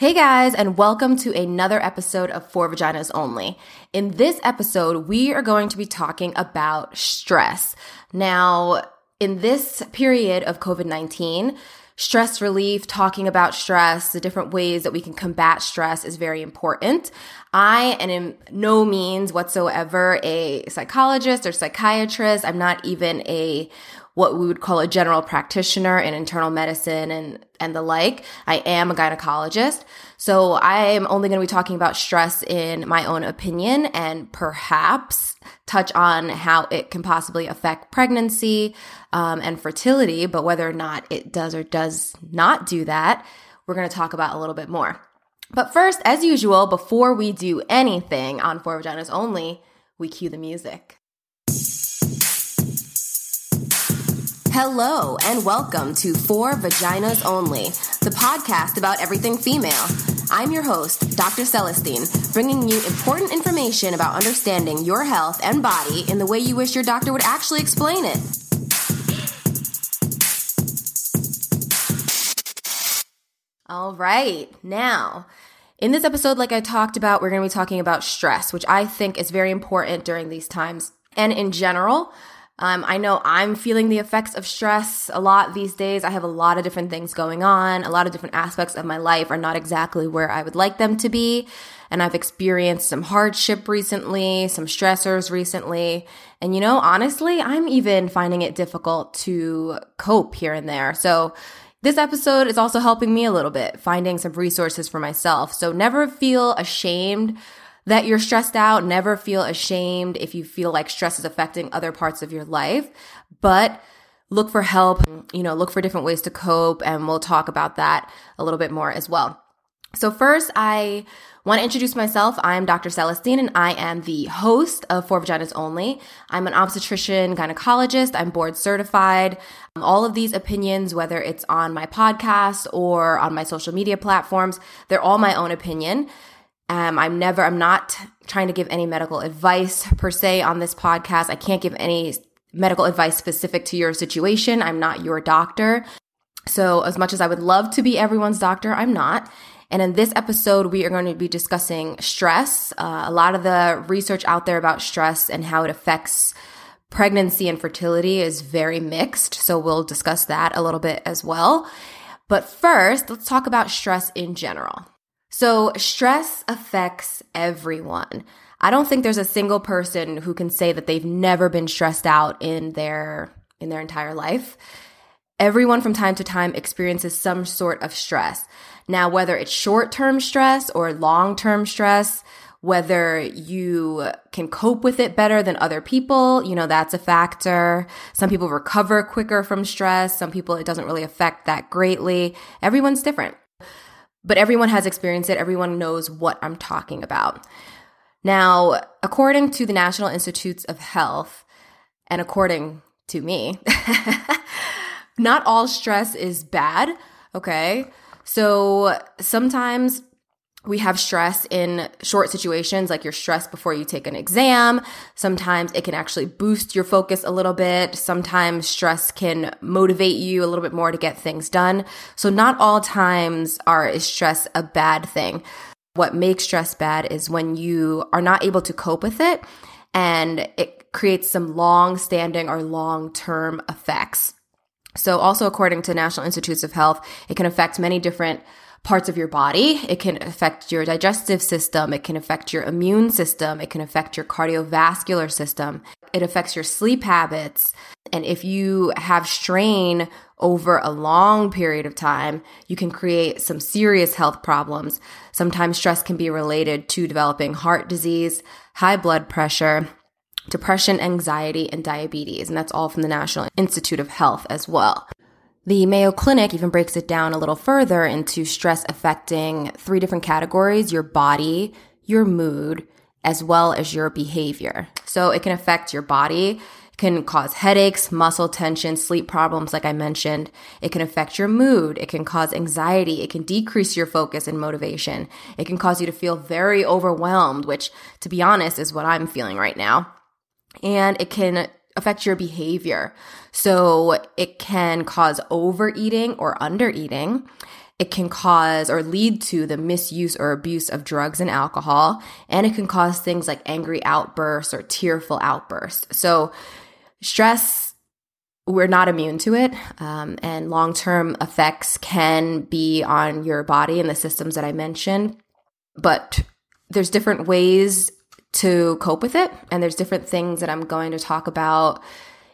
Hey guys, and welcome to another episode of For Vaginas Only. In this episode, we are going to be talking about stress. Now, in this period of COVID 19, stress relief, talking about stress, the different ways that we can combat stress is very important. I am in no means whatsoever a psychologist or psychiatrist. I'm not even a what we would call a general practitioner in internal medicine and, and the like. I am a gynecologist. So I am only going to be talking about stress in my own opinion and perhaps touch on how it can possibly affect pregnancy um, and fertility. But whether or not it does or does not do that, we're going to talk about a little bit more. But first, as usual, before we do anything on For Vaginas Only, we cue the music. Hello, and welcome to For Vaginas Only, the podcast about everything female. I'm your host, Dr. Celestine, bringing you important information about understanding your health and body in the way you wish your doctor would actually explain it. All right, now, in this episode, like I talked about, we're going to be talking about stress, which I think is very important during these times. And in general, um, I know I'm feeling the effects of stress a lot these days. I have a lot of different things going on. A lot of different aspects of my life are not exactly where I would like them to be. And I've experienced some hardship recently, some stressors recently. And you know, honestly, I'm even finding it difficult to cope here and there. So this episode is also helping me a little bit, finding some resources for myself. So never feel ashamed that you're stressed out. Never feel ashamed if you feel like stress is affecting other parts of your life, but look for help, you know, look for different ways to cope. And we'll talk about that a little bit more as well. So first, I want to introduce myself. I'm Dr. Celestine and I am the host of For Vaginas Only. I'm an obstetrician gynecologist. I'm board certified. Um, all of these opinions, whether it's on my podcast or on my social media platforms, they're all my own opinion. Um, I'm never, I'm not trying to give any medical advice per se on this podcast. I can't give any medical advice specific to your situation. I'm not your doctor. So, as much as I would love to be everyone's doctor, I'm not. And in this episode, we are going to be discussing stress, uh, a lot of the research out there about stress and how it affects pregnancy and fertility is very mixed. So, we'll discuss that a little bit as well. But first, let's talk about stress in general. So, stress affects everyone. I don't think there's a single person who can say that they've never been stressed out in their in their entire life. Everyone from time to time experiences some sort of stress. Now, whether it's short-term stress or long-term stress, whether you can cope with it better than other people, you know, that's a factor. Some people recover quicker from stress. Some people it doesn't really affect that greatly. Everyone's different but everyone has experienced it. Everyone knows what I'm talking about. Now, according to the National Institutes of Health, and according to me, not all stress is bad. Okay. So sometimes we have stress in short situations, like you're stressed before you take an exam. Sometimes it can actually boost your focus a little bit. Sometimes stress can motivate you a little bit more to get things done. So not all times are is stress a bad thing. What makes stress bad is when you are not able to cope with it and it creates some long standing or long term effects. So also according to National Institutes of Health, it can affect many different parts of your body. It can affect your digestive system. It can affect your immune system. It can affect your cardiovascular system. It affects your sleep habits. And if you have strain over a long period of time, you can create some serious health problems. Sometimes stress can be related to developing heart disease, high blood pressure, depression, anxiety, and diabetes. And that's all from the National Institute of Health as well. The Mayo Clinic even breaks it down a little further into stress affecting three different categories your body, your mood, as well as your behavior. So it can affect your body, it can cause headaches, muscle tension, sleep problems, like I mentioned. It can affect your mood. It can cause anxiety. It can decrease your focus and motivation. It can cause you to feel very overwhelmed, which, to be honest, is what I'm feeling right now. And it can affect your behavior. So it can cause overeating or undereating. it can cause or lead to the misuse or abuse of drugs and alcohol. And it can cause things like angry outbursts or tearful outbursts. So, stress, we're not immune to it. Um, and long term effects can be on your body and the systems that I mentioned. But there's different ways to cope with it. And there's different things that I'm going to talk about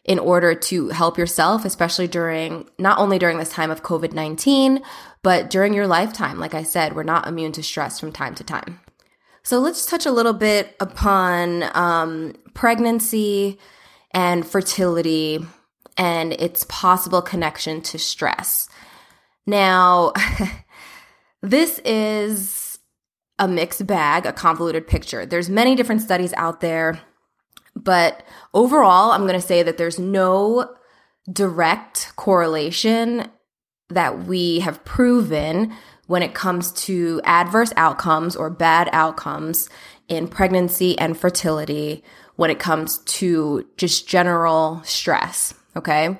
in order to help yourself, especially during not only during this time of COVID 19, but during your lifetime. Like I said, we're not immune to stress from time to time. So let's touch a little bit upon um, pregnancy and fertility and its possible connection to stress. Now, this is a mixed bag, a convoluted picture. There's many different studies out there but overall, I'm going to say that there's no direct correlation that we have proven when it comes to adverse outcomes or bad outcomes in pregnancy and fertility when it comes to just general stress. Okay.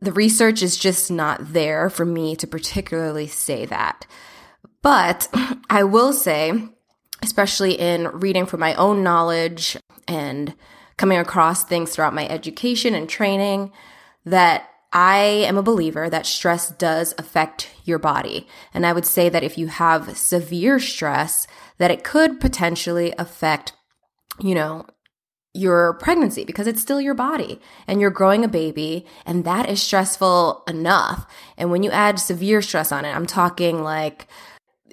The research is just not there for me to particularly say that. But I will say, especially in reading for my own knowledge and coming across things throughout my education and training that I am a believer that stress does affect your body. And I would say that if you have severe stress, that it could potentially affect, you know, your pregnancy because it's still your body and you're growing a baby and that is stressful enough. And when you add severe stress on it, I'm talking like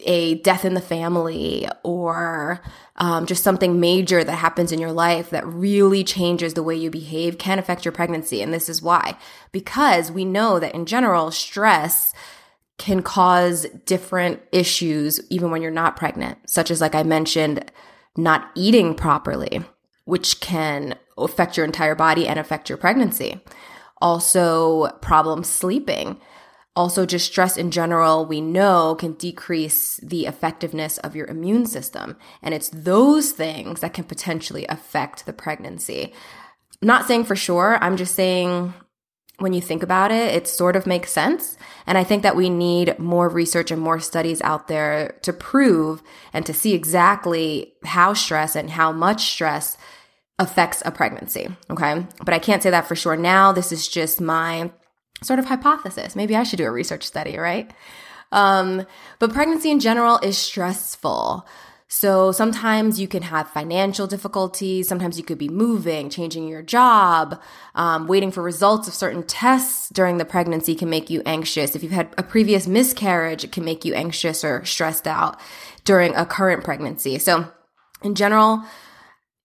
a death in the family or um, just something major that happens in your life that really changes the way you behave can affect your pregnancy. And this is why. Because we know that in general, stress can cause different issues even when you're not pregnant, such as, like I mentioned, not eating properly, which can affect your entire body and affect your pregnancy. Also, problems sleeping also, just stress in general, we know can decrease the effectiveness of your immune system. And it's those things that can potentially affect the pregnancy. I'm not saying for sure, I'm just saying when you think about it, it sort of makes sense. And I think that we need more research and more studies out there to prove and to see exactly how stress and how much stress affects a pregnancy. Okay. But I can't say that for sure now. This is just my sort of hypothesis. Maybe I should do a research study, right? Um, but pregnancy in general is stressful. So sometimes you can have financial difficulties. Sometimes you could be moving, changing your job, um, waiting for results of certain tests during the pregnancy can make you anxious. If you've had a previous miscarriage, it can make you anxious or stressed out during a current pregnancy. So in general,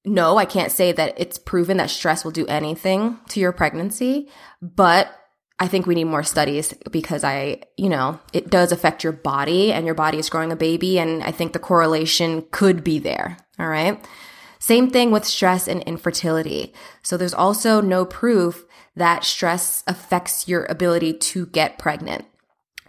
no, I can't say that it's proven that stress will do anything to your pregnancy, but I think we need more studies because I, you know, it does affect your body and your body is growing a baby. And I think the correlation could be there. All right. Same thing with stress and infertility. So there's also no proof that stress affects your ability to get pregnant.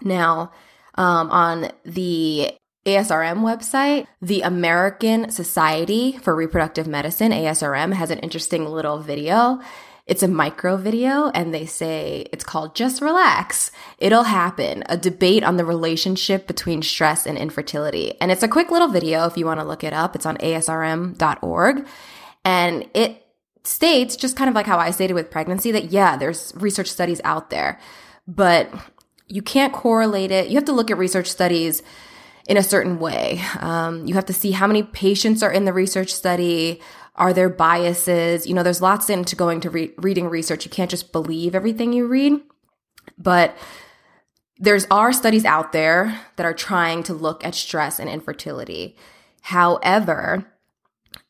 Now, um, on the ASRM website, the American Society for Reproductive Medicine, ASRM, has an interesting little video it's a micro video and they say it's called Just Relax. It'll happen. A debate on the relationship between stress and infertility. And it's a quick little video if you want to look it up. It's on asrm.org. And it states, just kind of like how I stated with pregnancy, that yeah, there's research studies out there, but you can't correlate it. You have to look at research studies in a certain way. Um, you have to see how many patients are in the research study. Are there biases? You know, there's lots into going to re- reading research. You can't just believe everything you read. But there's are studies out there that are trying to look at stress and infertility. However,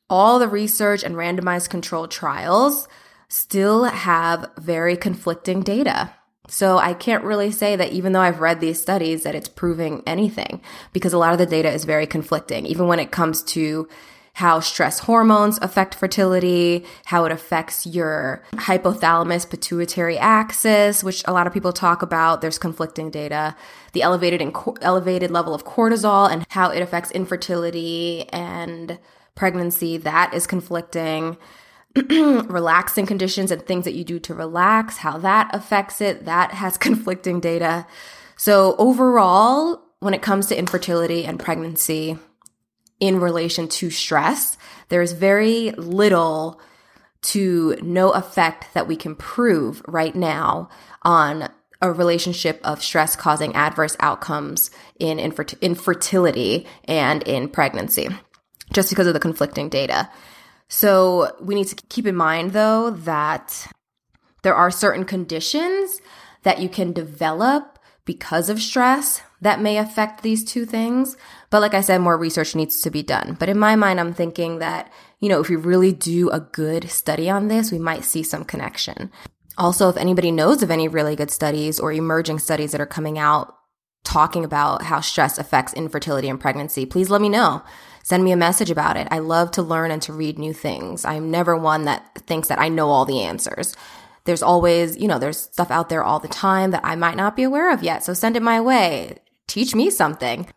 all the research and randomized controlled trials still have very conflicting data. So I can't really say that even though I've read these studies that it's proving anything because a lot of the data is very conflicting, even when it comes to how stress hormones affect fertility, how it affects your hypothalamus pituitary axis, which a lot of people talk about. There's conflicting data. The elevated elevated level of cortisol and how it affects infertility and pregnancy, that is conflicting. relaxing conditions and things that you do to relax, how that affects it, that has conflicting data. So, overall, when it comes to infertility and pregnancy in relation to stress, there is very little to no effect that we can prove right now on a relationship of stress causing adverse outcomes in infertility and in pregnancy, just because of the conflicting data. So we need to keep in mind, though, that there are certain conditions that you can develop because of stress that may affect these two things. But like I said, more research needs to be done. But in my mind, I'm thinking that, you know, if we really do a good study on this, we might see some connection. Also, if anybody knows of any really good studies or emerging studies that are coming out talking about how stress affects infertility and pregnancy, please let me know. Send me a message about it. I love to learn and to read new things. I'm never one that thinks that I know all the answers. There's always, you know, there's stuff out there all the time that I might not be aware of yet. So send it my way. Teach me something.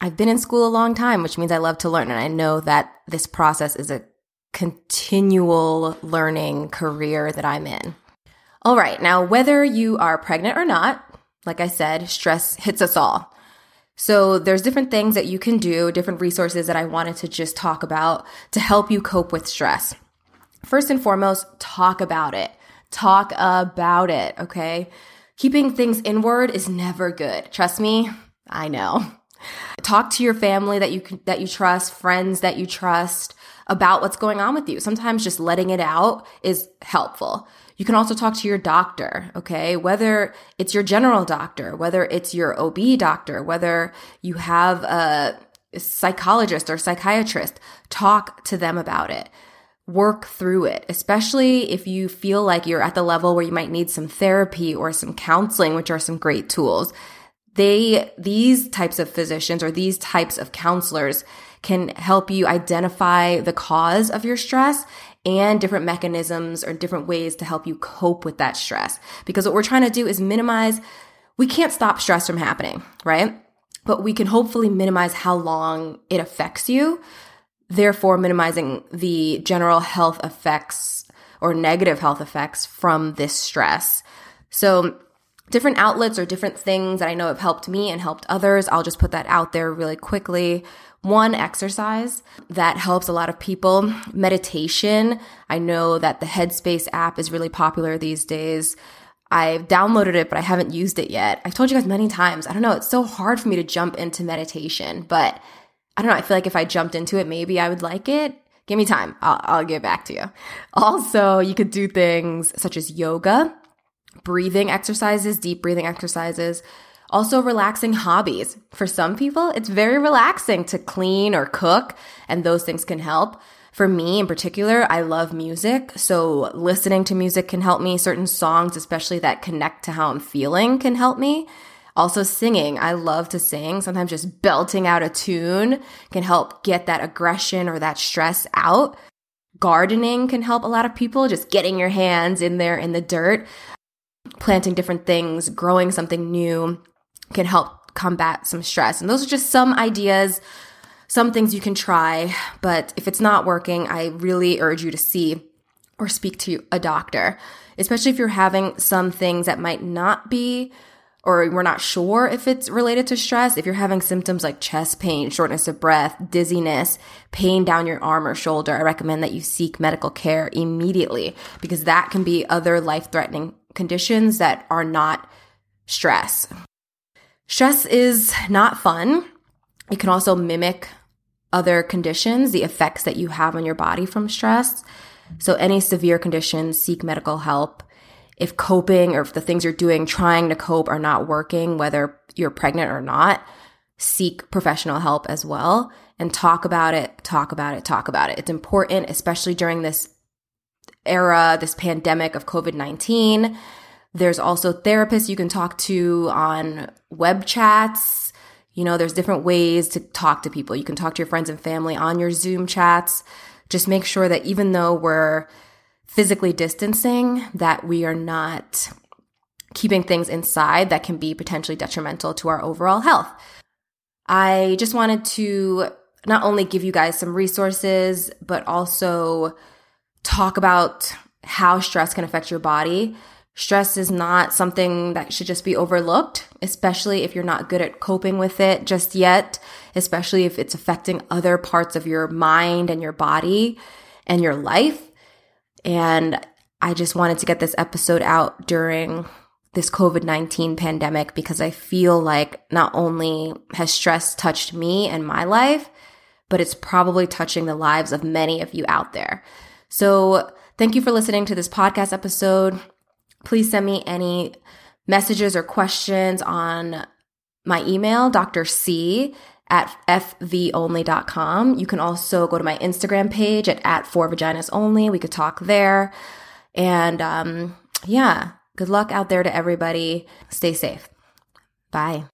I've been in school a long time, which means I love to learn. And I know that this process is a continual learning career that I'm in. All right. Now, whether you are pregnant or not, like I said, stress hits us all. So there's different things that you can do, different resources that I wanted to just talk about to help you cope with stress. First and foremost, talk about it. Talk about it, okay? Keeping things inward is never good. Trust me, I know. Talk to your family that you that you trust, friends that you trust about what's going on with you. Sometimes just letting it out is helpful. You can also talk to your doctor, okay? Whether it's your general doctor, whether it's your OB doctor, whether you have a psychologist or psychiatrist, talk to them about it. Work through it, especially if you feel like you're at the level where you might need some therapy or some counseling, which are some great tools. They, these types of physicians or these types of counselors can help you identify the cause of your stress and different mechanisms or different ways to help you cope with that stress. Because what we're trying to do is minimize, we can't stop stress from happening, right? But we can hopefully minimize how long it affects you, therefore minimizing the general health effects or negative health effects from this stress. So different outlets or different things that I know have helped me and helped others. I'll just put that out there really quickly. One exercise that helps a lot of people, meditation. I know that the Headspace app is really popular these days. I've downloaded it, but I haven't used it yet. I've told you guys many times. I don't know. It's so hard for me to jump into meditation, but I don't know. I feel like if I jumped into it, maybe I would like it. Give me time. I'll, I'll get back to you. Also, you could do things such as yoga, breathing exercises, deep breathing exercises, also, relaxing hobbies. For some people, it's very relaxing to clean or cook, and those things can help. For me in particular, I love music. So listening to music can help me. Certain songs, especially that connect to how I'm feeling, can help me. Also, singing. I love to sing. Sometimes just belting out a tune can help get that aggression or that stress out. Gardening can help a lot of people, just getting your hands in there in the dirt, planting different things, growing something new can help combat some stress. And those are just some ideas, some things you can try. But if it's not working, I really urge you to see or speak to a doctor, especially if you're having some things that might not be or we're not sure if it's related to stress. If you're having symptoms like chest pain, shortness of breath, dizziness, pain down your arm or shoulder, I recommend that you seek medical care immediately because that can be other life threatening conditions that are not stress. Stress is not fun. It can also mimic other conditions, the effects that you have on your body from stress. So, any severe conditions, seek medical help. If coping or if the things you're doing, trying to cope, are not working, whether you're pregnant or not, seek professional help as well and talk about it, talk about it, talk about it. It's important, especially during this era, this pandemic of COVID 19 there's also therapists you can talk to on web chats. You know, there's different ways to talk to people. You can talk to your friends and family on your Zoom chats. Just make sure that even though we're physically distancing, that we are not keeping things inside that can be potentially detrimental to our overall health. I just wanted to not only give you guys some resources, but also talk about how stress can affect your body Stress is not something that should just be overlooked, especially if you're not good at coping with it just yet, especially if it's affecting other parts of your mind and your body and your life. And I just wanted to get this episode out during this COVID 19 pandemic because I feel like not only has stress touched me and my life, but it's probably touching the lives of many of you out there. So, thank you for listening to this podcast episode please send me any messages or questions on my email, Dr. C at fvonly.com. You can also go to my Instagram page at, at four vaginas only. We could talk there. And um, yeah, good luck out there to everybody. Stay safe. Bye.